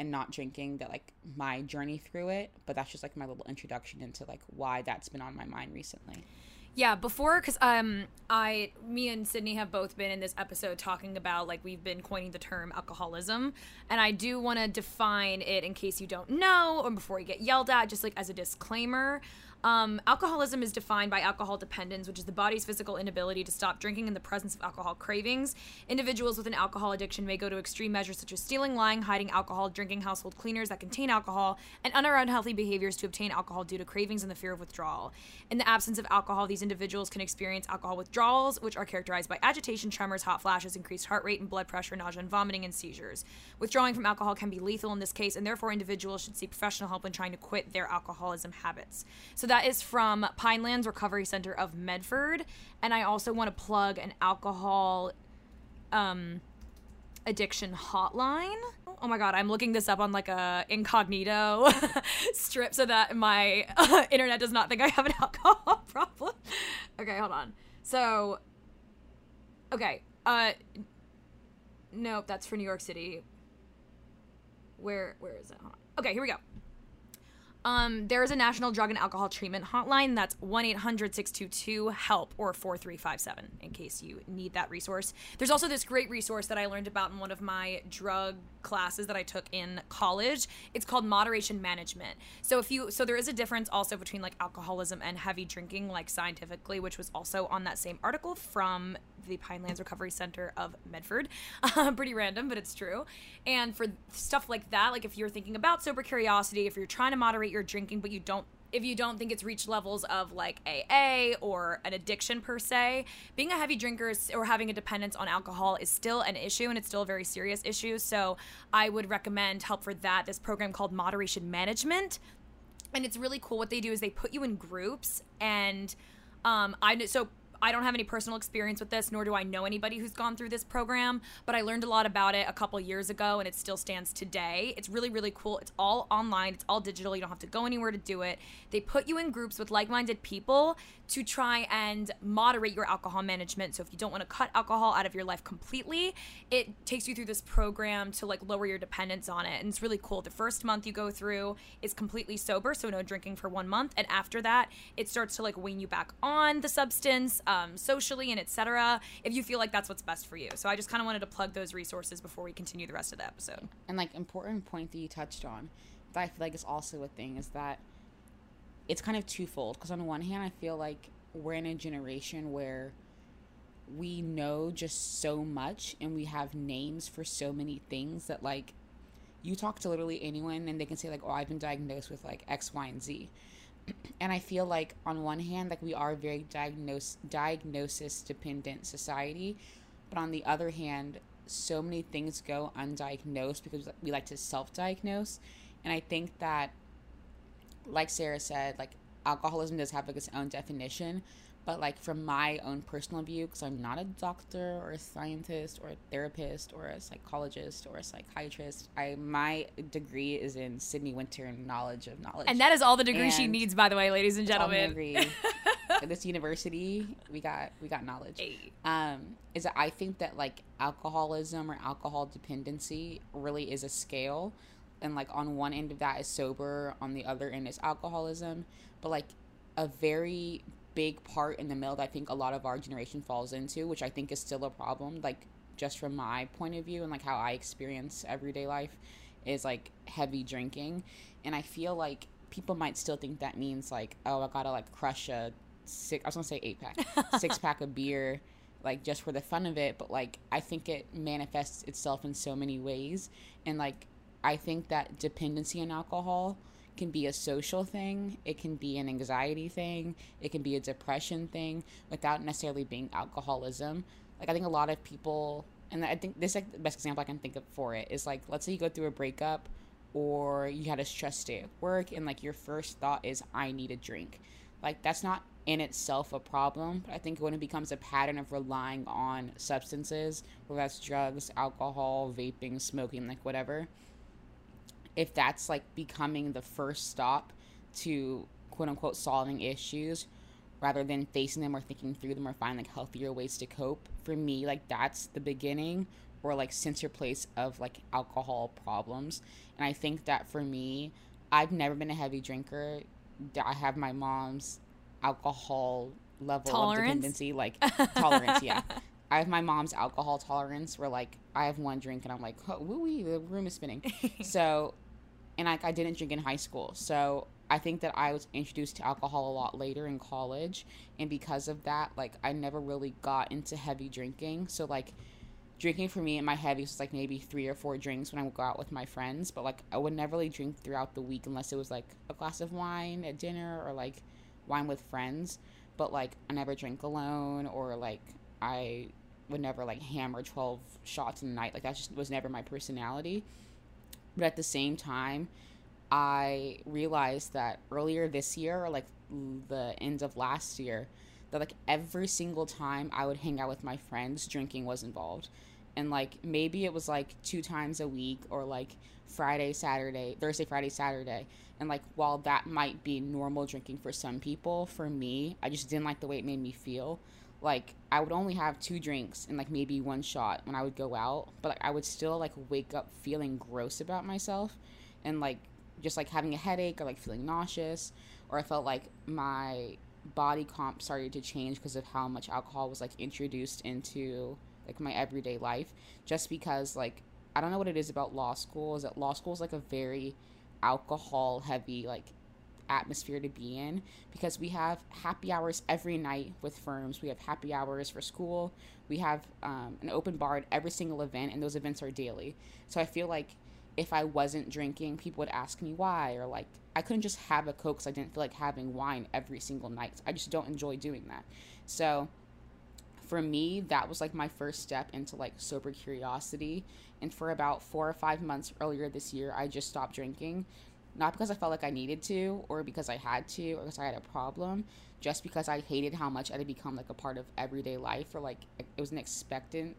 and not drinking that like my journey through it but that's just like my little introduction into like why that's been on my mind recently Yeah, before because um I me and Sydni have both been in this episode talking about like we've been coining the term alcoholism, and I do want to define it in case you don't know or before you get yelled at, just like as a disclaimer. Um, alcoholism is defined by alcohol dependence, which is the body's physical inability to stop drinking in the presence of alcohol cravings. Individuals with an alcohol addiction may go to extreme measures such as stealing, lying, hiding alcohol, drinking household cleaners that contain alcohol, and other unhealthy behaviors to obtain alcohol due to cravings and the fear of withdrawal. In the absence of alcohol, these individuals can experience alcohol withdrawals, which are characterized by agitation, tremors, hot flashes, increased heart rate and blood pressure, nausea and vomiting, and seizures. Withdrawing from alcohol can be lethal in this case, and therefore individuals should seek professional help when trying to quit their alcoholism habits. So that is from Pinelands Recovery Center of Medford, and I also want to plug an alcohol um addiction hotline. Oh my god, I'm looking this up on like a incognito strip so that my internet does not think I have an alcohol problem. Okay, hold on. So okay, uh nope, that's for New York City. Where where is it? Okay, here we go. Um, there is a national drug and alcohol treatment hotline. That's 1 800 622 HELP or 4357 in case you need that resource. There's also this great resource that I learned about in one of my drug classes that I took in college. It's called moderation management. So if you so there is a difference also between like alcoholism and heavy drinking like scientifically, which was also on that same article from the Pinelands Recovery Center of Medford. Uh, pretty random, but it's true. And for stuff like that, like if you're thinking about sober curiosity, if you're trying to moderate your drinking but you don't if you don't think it's reached levels of like AA or an addiction per se, being a heavy drinker or having a dependence on alcohol is still an issue and it's still a very serious issue. So I would recommend help for that. This program called Moderation Management. And it's really cool. What they do is they put you in groups and um, I so I don't have any personal experience with this, nor do I know anybody who's gone through this program, but I learned a lot about it a couple years ago and it still stands today. It's really, really cool. It's all online, it's all digital. You don't have to go anywhere to do it. They put you in groups with like minded people to try and moderate your alcohol management. So if you don't want to cut alcohol out of your life completely, it takes you through this program to like lower your dependence on it. And it's really cool. The first month you go through is completely sober, so no drinking for one month. And after that, it starts to like wean you back on the substance, um, socially and etc. If you feel like that's what's best for you. So I just kind of wanted to plug those resources before we continue the rest of the episode. and like important point that you touched on that i feel like is also a thing is that it's kind of twofold because on one hand i feel like we're in a generation where we know just so much and we have names for so many things that like you talk to literally anyone and they can say like oh i've been diagnosed with like x y and z. And i feel like on one hand like we are a very diagnose diagnosis dependent society but on the other hand so many things go undiagnosed because we like to self-diagnose. And i think that like sarah said like alcoholism does have like its own definition but like from my own personal view because i'm not a doctor or a scientist or a therapist or a psychologist or a psychiatrist i my degree is in Sydni winter knowledge of knowledge. And that is all the degree she needs, by the way, ladies and that's all my gentlemen. At this university we got we got knowledge. Um is that i think that like alcoholism or alcohol dependency really is a scale and like on one end of that is sober on the other end is alcoholism. But like a very big part in the middle that i think a lot of our generation falls into which i think is still a problem like just from my point of view and like how i experience everyday life is like heavy drinking. And i feel like people might still think that means like oh i gotta like crush a six i was gonna say eight pack six pack of beer like just for the fun of it. But like i think it manifests itself in so many ways. And like i think that dependency on alcohol can be a social thing it can be an anxiety thing it can be a depression thing without necessarily being alcoholism like i think a lot of people and i think this is like the best example i can think of for it is like let's say you go through a breakup or you had a stress day at work and like your first thought is i need a drink like that's not in itself a problem. But I think when it becomes a pattern of relying on substances, whether that's drugs, alcohol, vaping, smoking, like whatever, if that's like becoming the first stop to quote unquote solving issues rather than facing them or thinking through them or finding like healthier ways to cope, for me, like that's the beginning or like center place of like alcohol problems. And I think that for me, I've never been a heavy drinker. I have my mom's alcohol level Tolerance? of dependency, like tolerance. Yeah, I have my mom's alcohol tolerance. Where like I have one drink and I'm like, oh, woo the room is spinning. so, and like I didn't drink in high school, so I think that I was introduced to alcohol a lot later in college, and because of that, like I never really got into heavy drinking. So like drinking for me and my heaviest was like maybe three or four drinks when I would go out with my friends, but like I would never really drink throughout the week unless it was like a glass of wine at dinner or like wine with friends. But like I never drink alone or like I would never like hammer 12 shots in a night. Like that just was never my personality. But at the same time, I realized that earlier this year or like the end of last year, that like every single time I would hang out with my friends, drinking was involved and like maybe it was like two times a week or like Friday, Saturday, Thursday, Friday, Saturday. And like while that might be normal drinking for some people, for me, I just didn't like the way it made me feel. Like I would only have two drinks and like maybe one shot when I would go out, but like I would still like wake up feeling gross about myself and like just like having a headache or like feeling nauseous or I felt like my body comp started to change because of how much alcohol was like introduced into like my everyday life just because like I don't know what it is about law school. Is that law school is like a very alcohol heavy like atmosphere to be in because we have happy hours every night with firms. We have happy hours for school. We have um, an open bar at every single event and those events are daily. So i feel like if i wasn't drinking people would ask me why or like i couldn't just have a coke because i didn't feel like having wine every single night. I just don't enjoy doing that. So for me, that was like my first step into like sober curiosity. And for about four or five months earlier this year, I just stopped drinking. Not because I felt like I needed to, or because I had to, or because I had a problem, just because I hated how much it had become like a part of everyday life, or like it was an expectant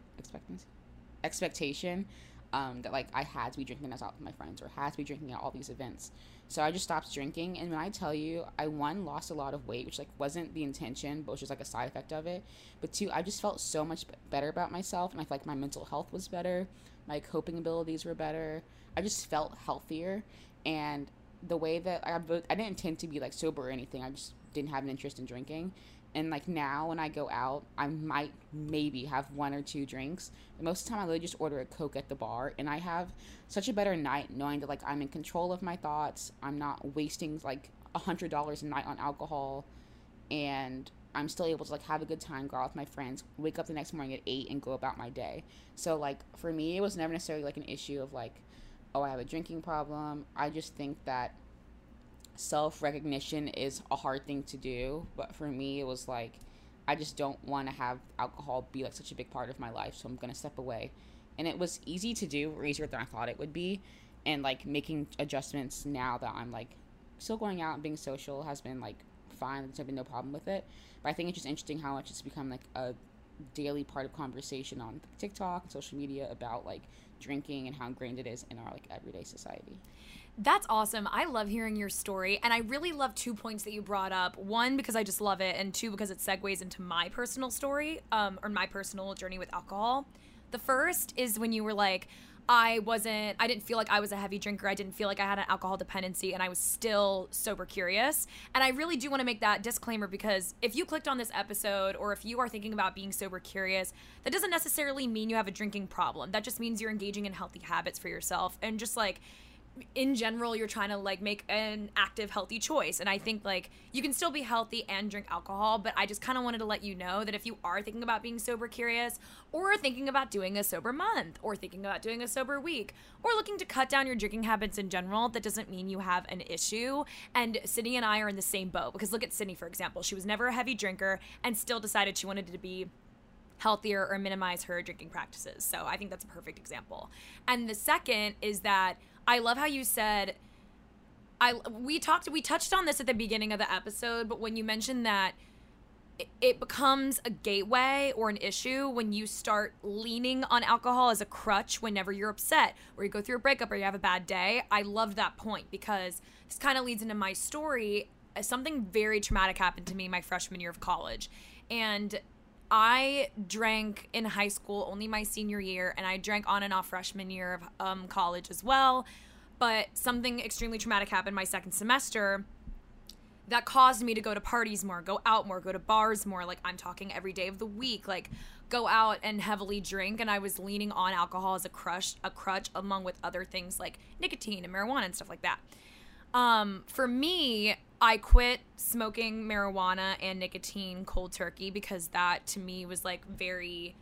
expectation um, that like I had to be drinking as out with my friends, or had to be drinking at all these events. So I just stopped drinking. And when I tell you, I one lost a lot of weight, which like wasn't the intention, but was just like a side effect of it. But two, I just felt so much better about myself, and I felt like my mental health was better, my coping abilities were better. I just felt healthier, and the way that I, I didn't intend to be like sober or anything. I just didn't have an interest in drinking. And like now when I go out, I might maybe have one or two drinks. But most of the time I literally just order a Coke at the bar and I have such a better night knowing that like I'm in control of my thoughts. I'm not wasting like a hundred dollars a night on alcohol and I'm still able to like have a good time, go out with my friends, wake up the next morning at eight and go about my day. So like for me it was never necessarily like an issue of like, oh I have a drinking problem. I just think that self recognition is a hard thing to do, but for me, it was like I just don't want to have alcohol be like such a big part of my life, so I'm gonna step away. And it was easy to do, easier than I thought it would be, and like making adjustments now that I'm like still going out and being social has been like fine. There's been no problem with it, but I think it's just interesting how much it's become like a daily part of conversation on TikTok and social media about like drinking and how ingrained it is in our like everyday society. That's awesome. I love hearing your story. And I really love two points that you brought up. One, because I just love it. And two, because it segues into my personal story um, or my personal journey with alcohol. The first is when you were like, I wasn't, I didn't feel like I was a heavy drinker. I didn't feel like I had an alcohol dependency and I was still sober curious. And I really do want to make that disclaimer because if you clicked on this episode or if you are thinking about being sober curious, that doesn't necessarily mean you have a drinking problem. That just means you're engaging in healthy habits for yourself. And just like, in general you're trying to like make an active healthy choice. And i think like you can still be healthy and drink alcohol but i just kind of wanted to let you know that if you are thinking about being sober curious or thinking about doing a sober month or thinking about doing a sober week or looking to cut down your drinking habits in general that doesn't mean you have an issue. And Sydni and i are in the same boat because look at Sydni for example. She was never a heavy drinker and still decided she wanted to be healthier or minimize her drinking practices. So i think that's a perfect example. And the second is that I love how you said I we talked we touched on this at the beginning of the episode, but when you mentioned that it, becomes a gateway or an issue when you start leaning on alcohol as a crutch whenever you're upset or you go through a breakup or you have a bad day. I loved that point because this kind of leads into my story. Something very traumatic happened to me my freshman year of college. And I drank in high school only my senior year, and I drank on and off freshman year of um, college as well. But something extremely traumatic happened my second semester that caused me to go to parties more, go out more, go to bars more. Like I'm talking every day of the week, like go out and heavily drink. And I was leaning on alcohol as a crush, a crutch, among with other things like nicotine and marijuana and stuff like that. Um, for me, I quit smoking marijuana and nicotine cold turkey because that to me was like very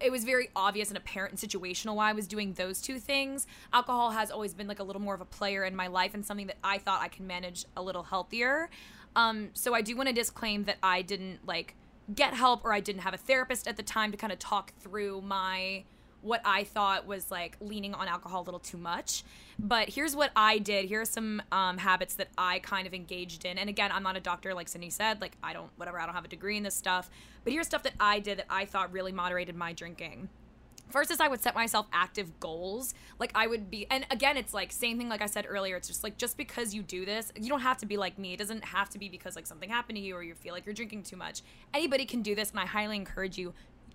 it was very obvious and apparent and situational why I was doing those two things. Alcohol has always been like a little more of a player in my life and something that I thought I can manage a little healthier. Um, so I do want to disclaim that I didn't like get help or I didn't have a therapist at the time to kind of talk through my what I thought was like leaning on alcohol a little too much. But here's what I did. Here are some um, habits that I kind of engaged in. And again, I'm not a doctor, like Sydni said. Like, I don't, whatever, I don't have a degree in this stuff. But here's stuff that I did that I thought really moderated my drinking. First is I would set myself active goals. Like I would be and again it's like same thing like I said earlier, it's just like just because you do this, you don't have to be like me. It doesn't have to be because like something happened to you or you feel like you're drinking too much. Anybody can do this and I highly encourage you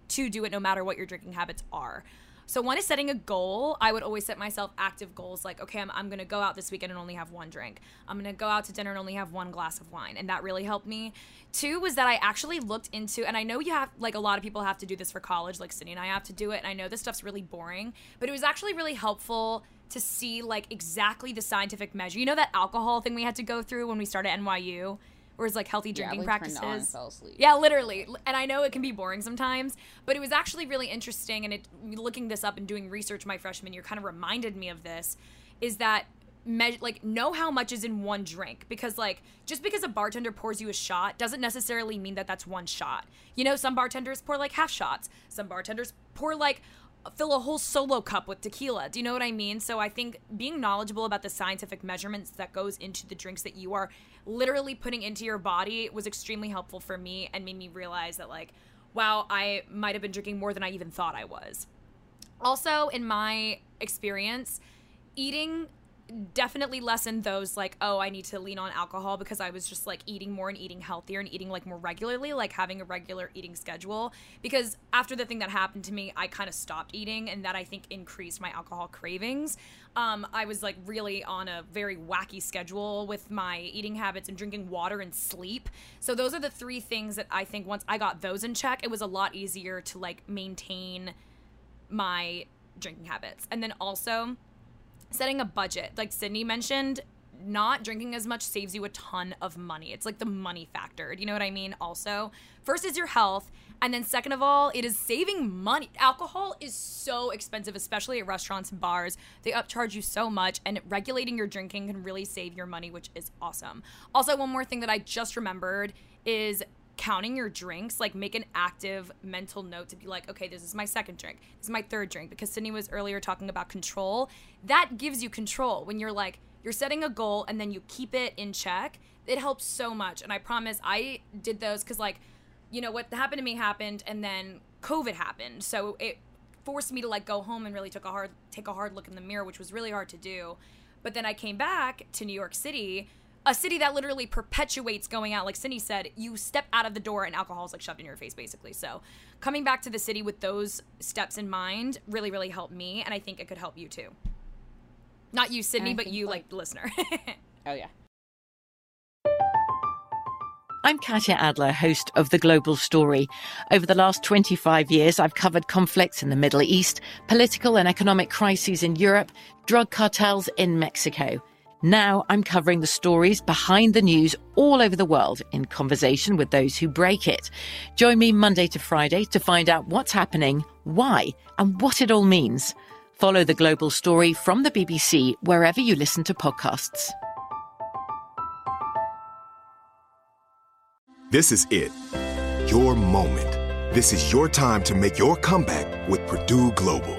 to do it no matter what your drinking habits are. So one is setting a goal. I would always set myself active goals like, okay, I'm, I'm going to go out this weekend and only have one drink. I'm going to go out to dinner and only have one glass of wine. And that really helped me. Two was that I actually looked into, and I know you have, like a lot of people have to do this for college, like Sydni and I have to do it. And I know this stuff's really boring, but it was actually really helpful to see like exactly the scientific measure. You know that alcohol thing we had to go through when we started NYU? Or is like healthy drinking yeah, practices. Yeah, literally. And I know it can be boring sometimes, but it was actually really interesting. And it looking this up and doing research my freshman year kind of reminded me of this. Is that me- like know how much is in one drink because like just because a bartender pours you a shot doesn't necessarily mean that that's one shot. You know, some bartenders pour like half shots. Some bartenders pour like fill a whole solo cup with tequila. Do you know what I mean? So I think being knowledgeable about the scientific measurements that goes into the drinks that you are literally putting into your body was extremely helpful for me and made me realize that like wow, I might have been drinking more than I even thought I was. Also, in my experience, eating definitely lessened those like oh i need to lean on alcohol because i was just like eating more and eating healthier and eating like more regularly like having a regular eating schedule. Because after the thing that happened to me i kind of stopped eating and that i think increased my alcohol cravings. Um, i was like really on a very wacky schedule with my eating habits and drinking water and sleep. So those are the three things that i think once i got those in check it was a lot easier to like maintain my drinking habits. And then also setting a budget. Like Sydni mentioned, not drinking as much saves you a ton of money. It's like the money factor. Do you know what I mean? Also, first is your health. And then, second of all, it is saving money. Alcohol is so expensive, especially at restaurants and bars. They upcharge you so much, and regulating your drinking can really save your money, which is awesome. Also, one more thing that I just remembered is counting your drinks, like make an active mental note to be like, okay, this is my second drink, this is my third drink. Because Sydni was earlier talking about control. That gives you control when you're like, you're setting a goal and then you keep it in check. It helps so much. And I promise I did those because, like, you know, what happened to me happened and then COVID happened. So it forced me to like go home and really took a hard take a hard look in the mirror, which was really hard to do. But then I came back to New York City a city that literally perpetuates going out. Like Sydni said, you step out of the door and alcohol is like shoved in your face, basically. So coming back to the city with those steps in mind really, really helped me, and I think it could help you too. Not you, Sydni, but you, like, like listener. oh yeah. I'm Katya Adler, host of The Global Story. Over the last 25 years, I've covered conflicts in the Middle East, political and economic crises in Europe, drug cartels in Mexico. Now I'm covering the stories behind the news all over the world in conversation with those who break it. Join me Monday to Friday to find out what's happening, why, and what it all means. Follow the global story from the BBC wherever you listen to podcasts. This is it. Your moment. This is your time to make your comeback with Purdue Global.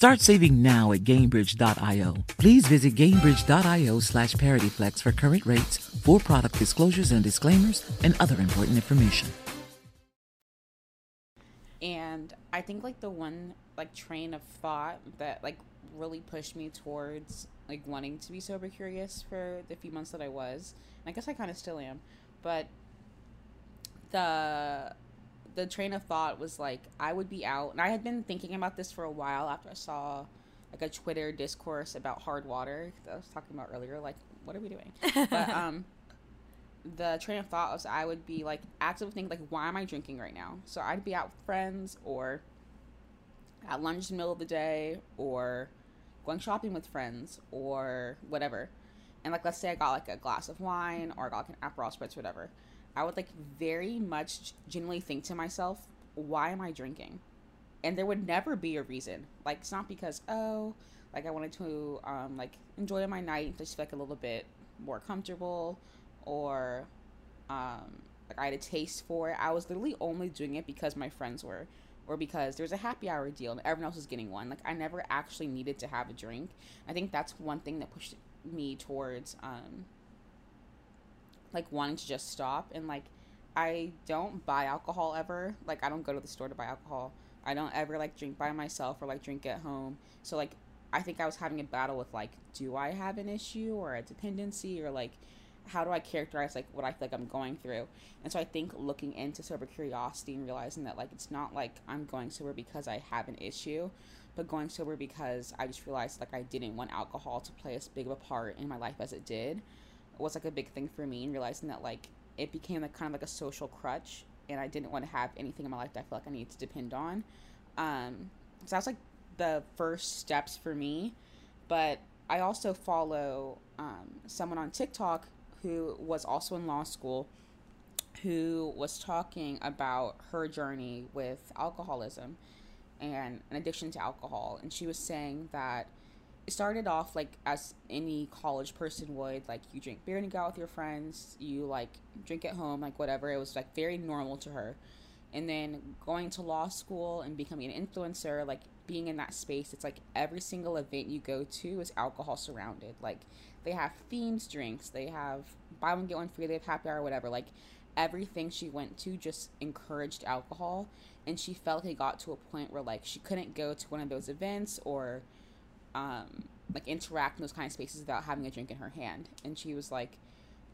Start saving now at Gainbridge.io. Please visit Gainbridge.io slash ParityFlex for current rates, for product disclosures and disclaimers, and other important information. And I think like the one like train of thought that like really pushed me towards like wanting to be sober curious for the few months that I was. And I guess I kind of still am, but the the train of thought was like I would be out, and I had been thinking about this for a while after I saw like a Twitter discourse about hard water that I was talking about earlier. Like, what are we doing? but um, the train of thought was I would be like actively thinking like, why am I drinking right now? So I'd be out with friends or at lunch in the middle of the day or going shopping with friends or whatever. And like, let's say I got like a glass of wine or I got like an Aperol spritz, whatever. I would like very much genuinely think to myself, why am I drinking? And there would never be a reason. Like it's not because oh, like I wanted to um like enjoy my night, just like a little bit more comfortable, or um like I had a taste for it. I was literally only doing it because my friends were, or because there was a happy hour deal and everyone else was getting one. Like I never actually needed to have a drink. I think that's one thing that pushed me towards um like wanting to just stop and like I don't buy alcohol ever. Like I don't go to the store to buy alcohol. I don't ever like drink by myself or like drink at home. So like I think I was having a battle with like do I have an issue or a dependency or like how do I characterize like what I feel like I'm going through? And so I think looking into sober curiosity and realizing that like it's not like I'm going sober because I have an issue, but going sober because I just realized like I didn't want alcohol to play as big of a part in my life as it did was like a big thing for me and realizing that like it became like kind of like a social crutch and I didn't want to have anything in my life that I feel like I needed to depend on. Um, so that was like the first steps for me. But I also follow um, someone on TikTok who was also in law school who was talking about her journey with alcoholism and an addiction to alcohol. And she was saying that it started off like as any college person would like you drink beer and you go out with your friends you like drink at home like whatever. It was like very normal to her. And then going to law school and becoming an influencer like being in that space it's like every single event you go to is alcohol surrounded. Like they have themes drinks. They have buy one get one free. They have happy hour whatever. Like everything she went to just encouraged alcohol. And she felt it got to a point where like she couldn't go to one of those events or um, like interact in those kind of spaces without having a drink in her hand. And she was like,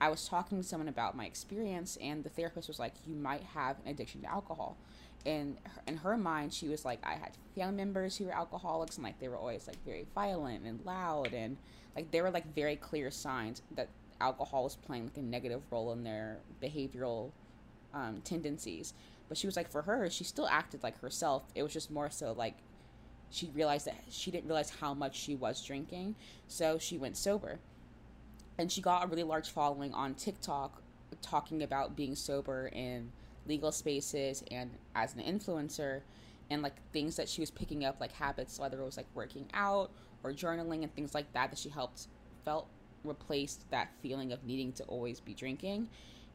I was talking to someone about my experience, and the therapist was like, You might have an addiction to alcohol. And in her mind, she was like, I had family members who were alcoholics, and like they were always like very violent and loud, and like there were like very clear signs that alcohol was playing like a negative role in their behavioral um, tendencies. But she was like, for her, she still acted like herself. It was just more so like she realized that she didn't realize how much she was drinking, so she went sober. And she got a really large following on TikTok talking about being sober in legal spaces and as an influencer and like things that she was picking up like habits whether it was like working out or journaling and things like that that she helped felt replaced that feeling of needing to always be drinking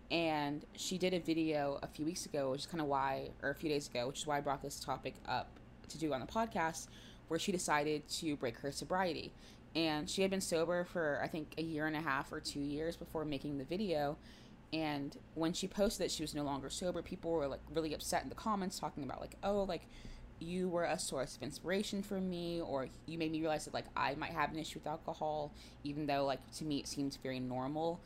and she did a video a few weeks ago which is kind of why or a few days ago which is why i brought this topic up to do on the podcast where she decided to break her sobriety. And she had been sober for i think a year and a half or two years before making the video. And when she posted that she was no longer sober people were like really upset in the comments talking about like oh like you were a source of inspiration for me or you made me realize that like i might have an issue with alcohol even though like to me it seems very normal.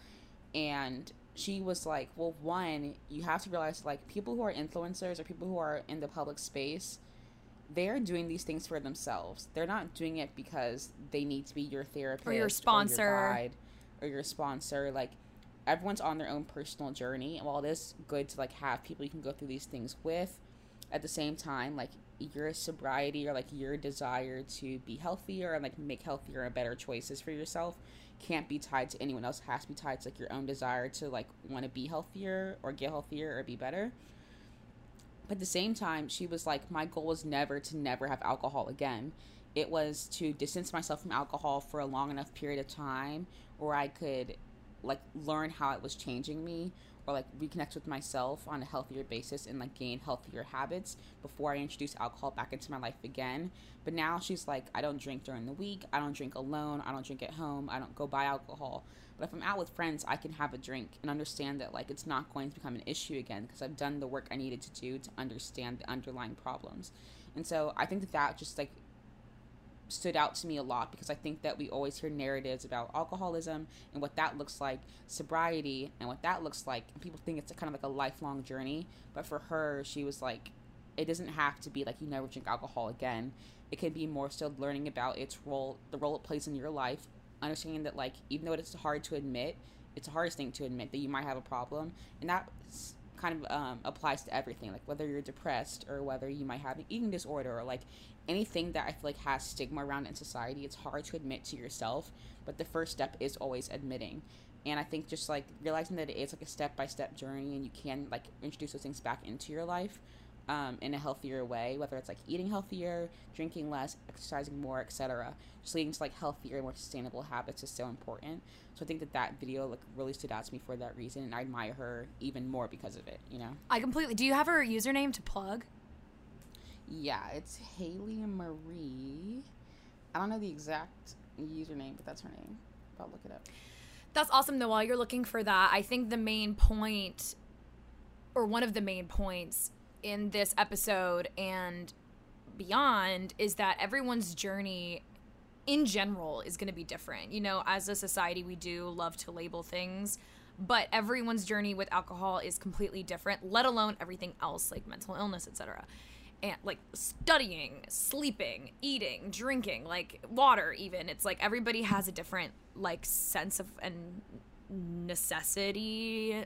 And she was like well one you have to realize like people who are influencers or people who are in the public space they're doing these things for themselves. They're not doing it because they need to be your therapist Or your sponsor. or your guide or your sponsor. Like everyone's on their own personal journey. And while it is good to like have people you can go through these things with at the same time like your sobriety or like your desire to be healthier and like make healthier and better choices for yourself can't be tied to anyone else. It has to be tied to like your own desire to like want to be healthier or get healthier or be better but at the same time she was like my goal was never to never have alcohol again. It was to distance myself from alcohol for a long enough period of time where i could like learn how it was changing me or like reconnect with myself on a healthier basis and like gain healthier habits before I introduce alcohol back into my life again. But now she's like, I don't drink during the week, I don't drink alone, I don't drink at home, I don't go buy alcohol. But if I'm out with friends, I can have a drink and understand that like it's not going to become an issue again because I've done the work I needed to do to understand the underlying problems. And so I think that that just like stood out to me a lot because I think that we always hear narratives about alcoholism and what that looks like, sobriety and what that looks like. And people think it's kind of like a lifelong journey. But for her, she was like, it doesn't have to be like you never drink alcohol again. It can be more so learning about its role, the role it plays in your life, understanding that like even though it's hard to admit, it's the hardest thing to admit that you might have a problem, and that s- kind of um, applies to everything, like whether you're depressed or whether you might have an eating disorder or like anything that I feel like has stigma around in society. It's hard to admit to yourself, but the first step is always admitting. And I think just like realizing that it is like a step by step journey, and you can like introduce those things back into your life um, in a healthier way, whether it's like eating healthier, drinking less, exercising more, etc. Just leading to like healthier, more sustainable habits is so important. So I think that that video like really stood out to me for that reason, and I admire her even more because of it. You know? I completely. Do you have her username to plug? Yeah, it's Haley Marie. I don't know the exact username, but that's her name. I'll look it up. That's awesome though. While you're looking for that, I think the main point, or one of the main points in this episode and beyond, is that everyone's journey in general is going to be different. You know, as a society, we do love to label things, but everyone's journey with alcohol is completely different, let alone everything else like mental illness, etc. And like studying, sleeping, eating, drinking, like water, even. It's like everybody has a different like sense of and necessity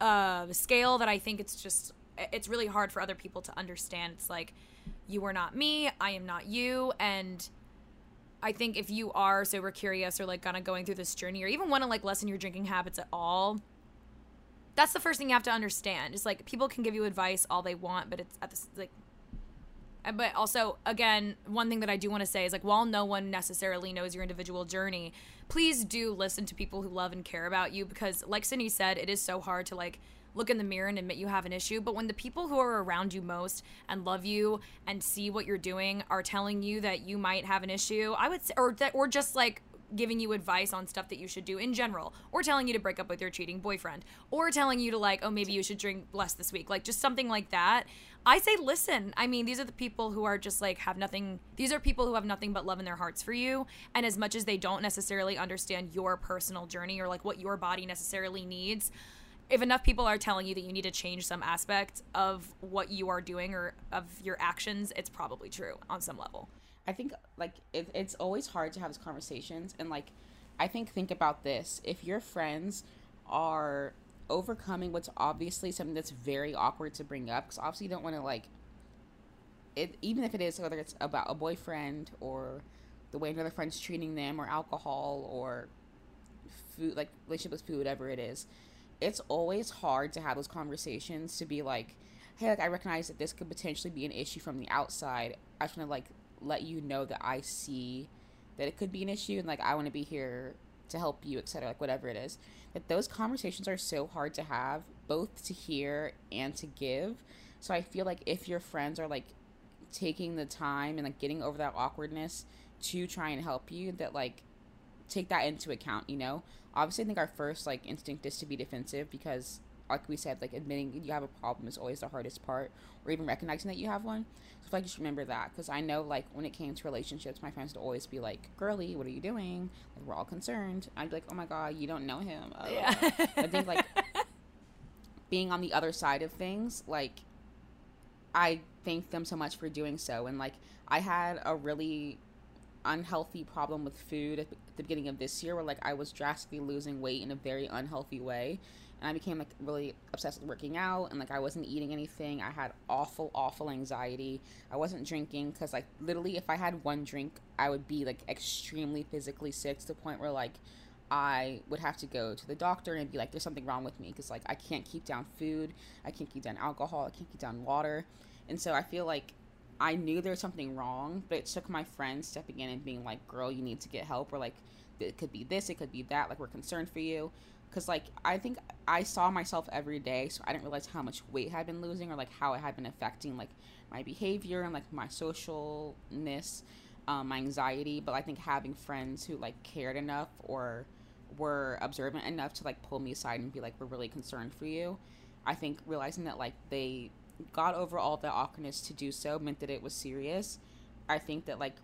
uh, scale that I think it's just it's really hard for other people to understand. It's like you are not me, I am not you, and I think if you are sober curious or like kind of going through this journey or even want to like lessen your drinking habits at all, that's the first thing you have to understand. It's like people can give you advice all they want, but it's at this like but also again one thing that i do want to say is like while no one necessarily knows your individual journey please do listen to people who love and care about you because like Sydni said it is so hard to like look in the mirror and admit you have an issue but when the people who are around you most and love you and see what you're doing are telling you that you might have an issue i would say or that or just like giving you advice on stuff that you should do in general or telling you to break up with your cheating boyfriend or telling you to like oh maybe you should drink less this week like just something like that i say listen. I mean these are the people who are just like have nothing these are people who have nothing but love in their hearts for you and as much as they don't necessarily understand your personal journey or like what your body necessarily needs if enough people are telling you that you need to change some aspect of what you are doing or of your actions it's probably true on some level. I think like it, it's always hard to have these conversations, and like I think think about this: if your friends are overcoming what's obviously something that's very awkward to bring up, because obviously you don't want to like it even if it is whether it's about a boyfriend or the way another friend's treating them or alcohol or food like relationship with food whatever it is it's always hard to have those conversations to be like hey like i recognize that this could potentially be an issue from the outside. I just want to like let you know that i see that it could be an issue and like i want to be here to help you etc like whatever it is. That those conversations are so hard to have both to hear and to give. So i feel like if your friends are like taking the time and like getting over that awkwardness to try and help you that like take that into account you know? Obviously i think our first like instinct is to be defensive because like we said like admitting you have a problem is always the hardest part or even recognizing that you have one. So if i just remember that because i know like when it came to relationships my friends would always be like girly what are you doing? Like we're all concerned. I'd be like oh my god you don't know him. Uh, Yeah. i think like being on the other side of things like I thank them so much for doing so. And like, I had a really unhealthy problem with food at the beginning of this year where like I was drastically losing weight in a very unhealthy way. And I became like really obsessed with working out and like I wasn't eating anything. I had awful, awful anxiety. I wasn't drinking because like literally if I had one drink, I would be like extremely physically sick to the point where like I would have to go to the doctor and be like, there's something wrong with me because like I can't keep down food, I can't keep down alcohol, I can't keep down water. And so I feel like I knew there was something wrong, but it took my friends stepping in and being like, girl, you need to get help, or like, it could be this, it could be that, like, we're concerned for you. Because, like, I think I saw myself every day, so I didn't realize how much weight I had been losing or, like, how it had been affecting, like, my behavior and, like, my socialness, um, my anxiety. But I think having friends who, like, cared enough or were observant enough to, like, pull me aside and be like, we're really concerned for you. I think realizing that, like, they got over all the awkwardness to do so meant that it was serious. I think that like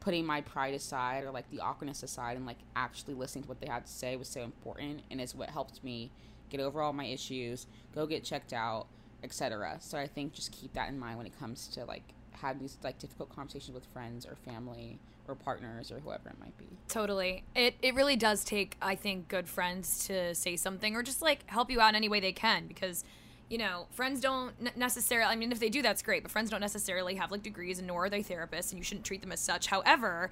putting my pride aside or like the awkwardness aside and like actually listening to what they had to say was so important and is what helped me get over all my issues, go get checked out, etc. So I think just keep that in mind when it comes to like having these like difficult conversations with friends or family or partners or whoever it might be. Totally. It it really does take, I think, good friends to say something or just like help you out in any way they can because you know, friends don't necessarily, I mean, if they do, that's great, but friends don't necessarily have like degrees, nor are they therapists, and you shouldn't treat them as such. However,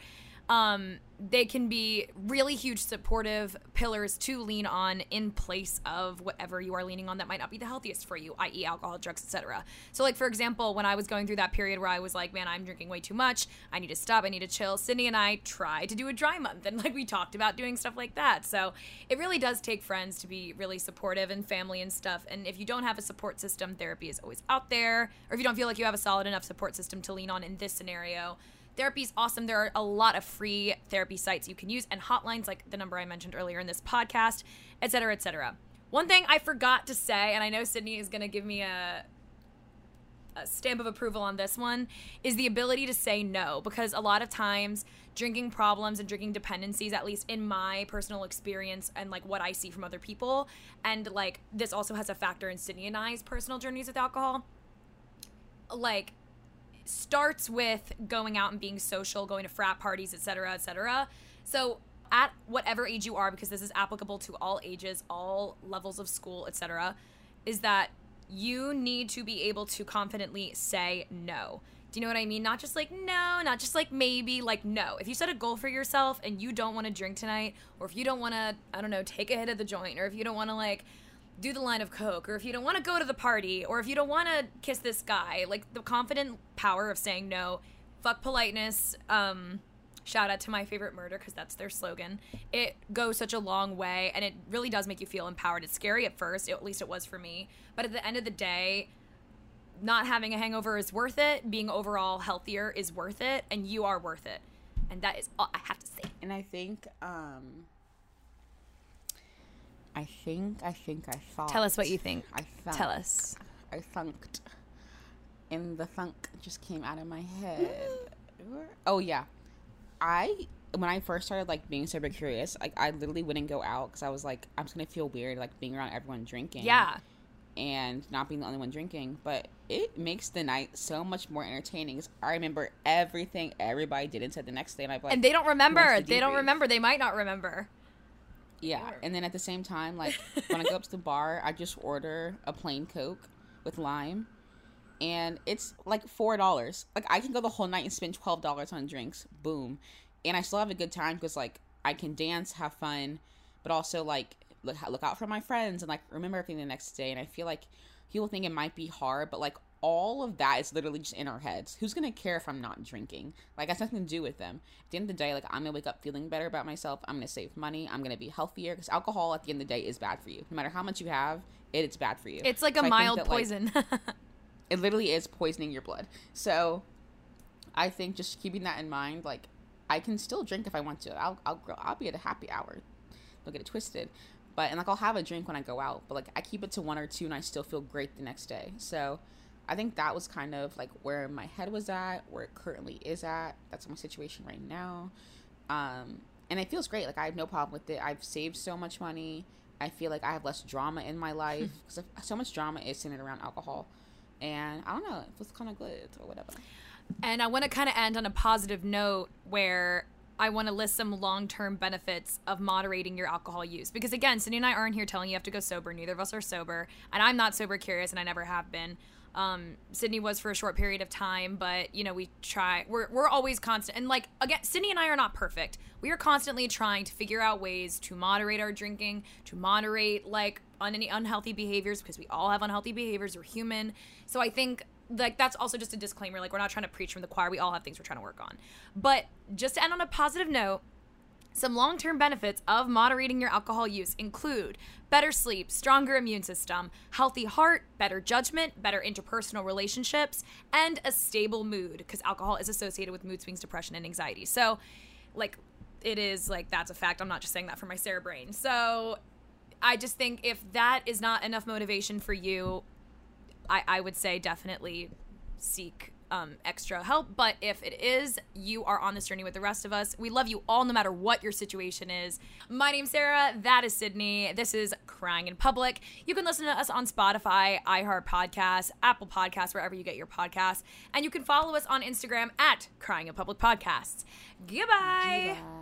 um, they can be really huge supportive pillars to lean on in place of whatever you are leaning on that might not be the healthiest for you, i.e., alcohol, drugs, etc. So, like for example, when I was going through that period where I was like, "Man, I'm drinking way too much. I need to stop. I need to chill." Sydni and I tried to do a dry month, and like we talked about doing stuff like that. So it really does take friends to be really supportive and family and stuff. And if you don't have a support system, therapy is always out there. Or if you don't feel like you have a solid enough support system to lean on in this scenario therapy is awesome. There are a lot of free therapy sites you can use and hotlines like the number I mentioned earlier in this podcast, et cetera, et cetera. One thing I forgot to say, and I know Sydni is going to give me a, a stamp of approval on this one, is the ability to say no. Because a lot of times, drinking problems and drinking dependencies, at least in my personal experience and like what I see from other people, and like this also has a factor in Sydni and I's personal journeys with alcohol. Like, starts with going out and being social, going to frat parties, etc., etc. So at whatever age you are because this is applicable to all ages, all levels of school, etc., is that you need to be able to confidently say no. Do you know what I mean? Not just like no, not just like maybe, like no. If you set a goal for yourself and you don't want to drink tonight, or if you don't want to, I don't know, take a hit of the joint, or if you don't want to like do the line of coke or if you don't want to go to the party or if you don't want to kiss this guy like the confident power of saying no fuck politeness um shout out to my favorite murder because that's their slogan. It goes such a long way and it really does make you feel empowered. It's scary at first at least it was for me but at the end of the day not having a hangover is worth it being overall healthier is worth it and you are worth it. And that is all i have to say. And I think um I think I think I thought tell us what you think I thunk, tell us I thunked. And the thunk just came out of my head. Mm-hmm. oh yeah. I when I first started like being sober curious, like I literally wouldn't go out because I was like, I'm just gonna feel weird like being around everyone drinking. yeah And not being the only one drinking, but it makes the night so much more entertaining. I remember everything everybody did and said the next day, and be like, and they don't remember they don't remember they might not remember Yeah, and then at the same time, like when I go up to the bar, I just order a plain Coke with lime, and it's like four dollars. Like I can go the whole night and spend twelve dollars on drinks. Boom, and I still have a good time because like I can dance, have fun, but also like look look out for my friends and like remember everything the next day. And I feel like people think it might be hard, but like all of that is literally just in our heads. Who's gonna care if I'm not drinking? Like, it has nothing to do with them. At the end of the day, like, I'm gonna wake up feeling better about myself. I'm gonna save money. I'm gonna be healthier because alcohol at the end of the day is bad for you. No matter how much you have, it, it's bad for you. It's like So a I mild that, like, poison. it literally is poisoning your blood. So, I think just keeping that in mind, like, I can still drink if I want to. I'll I'll grow, I'll be at a happy hour. Don't get it twisted. But and like I'll have a drink when I go out, but like I keep it to one or two and I still feel great the next day. So I think that was kind of like where my head was at, where it currently is at. That's my situation right now. Um and it feels great. Like I have no problem with it. I've saved so much money. I feel like I have less drama in my life because so much drama is centered around alcohol. And I don't know, it feels kind of good or whatever. And I want to kind of end on a positive note where I want to list some long term benefits of moderating your alcohol use. Because again, Sydni and I aren't here telling you have to go sober. Neither of us are sober. And I'm not sober curious, and I never have been. Um, Sydni was for a short period of time, but you know, we try, we're, we're always constant. And like, again, Sydni and I are not perfect. We are constantly trying to figure out ways to moderate our drinking, to moderate like on any unhealthy behaviors, because we all have unhealthy behaviors. We're human. So I think like that's also just a disclaimer like we're not trying to preach from the choir we all have things we're trying to work on but just to end on a positive note some long-term benefits of moderating your alcohol use include better sleep stronger immune system healthy heart better judgment better interpersonal relationships and a stable mood because alcohol is associated with mood swings depression and anxiety. So like it is like that's a fact. I'm not just saying that for my sarah brain so i just think if that is not enough motivation for you I, I would say definitely seek um, extra help. But if it is, you are on this journey with the rest of us. We love you all, no matter what your situation is. My name's Sarah. That is Sydni. This is Crying in Public. You can listen to us on Spotify, iHeart Podcasts, Apple Podcasts, wherever you get your podcasts. And you can follow us on Instagram at Crying in Public Podcasts. Goodbye.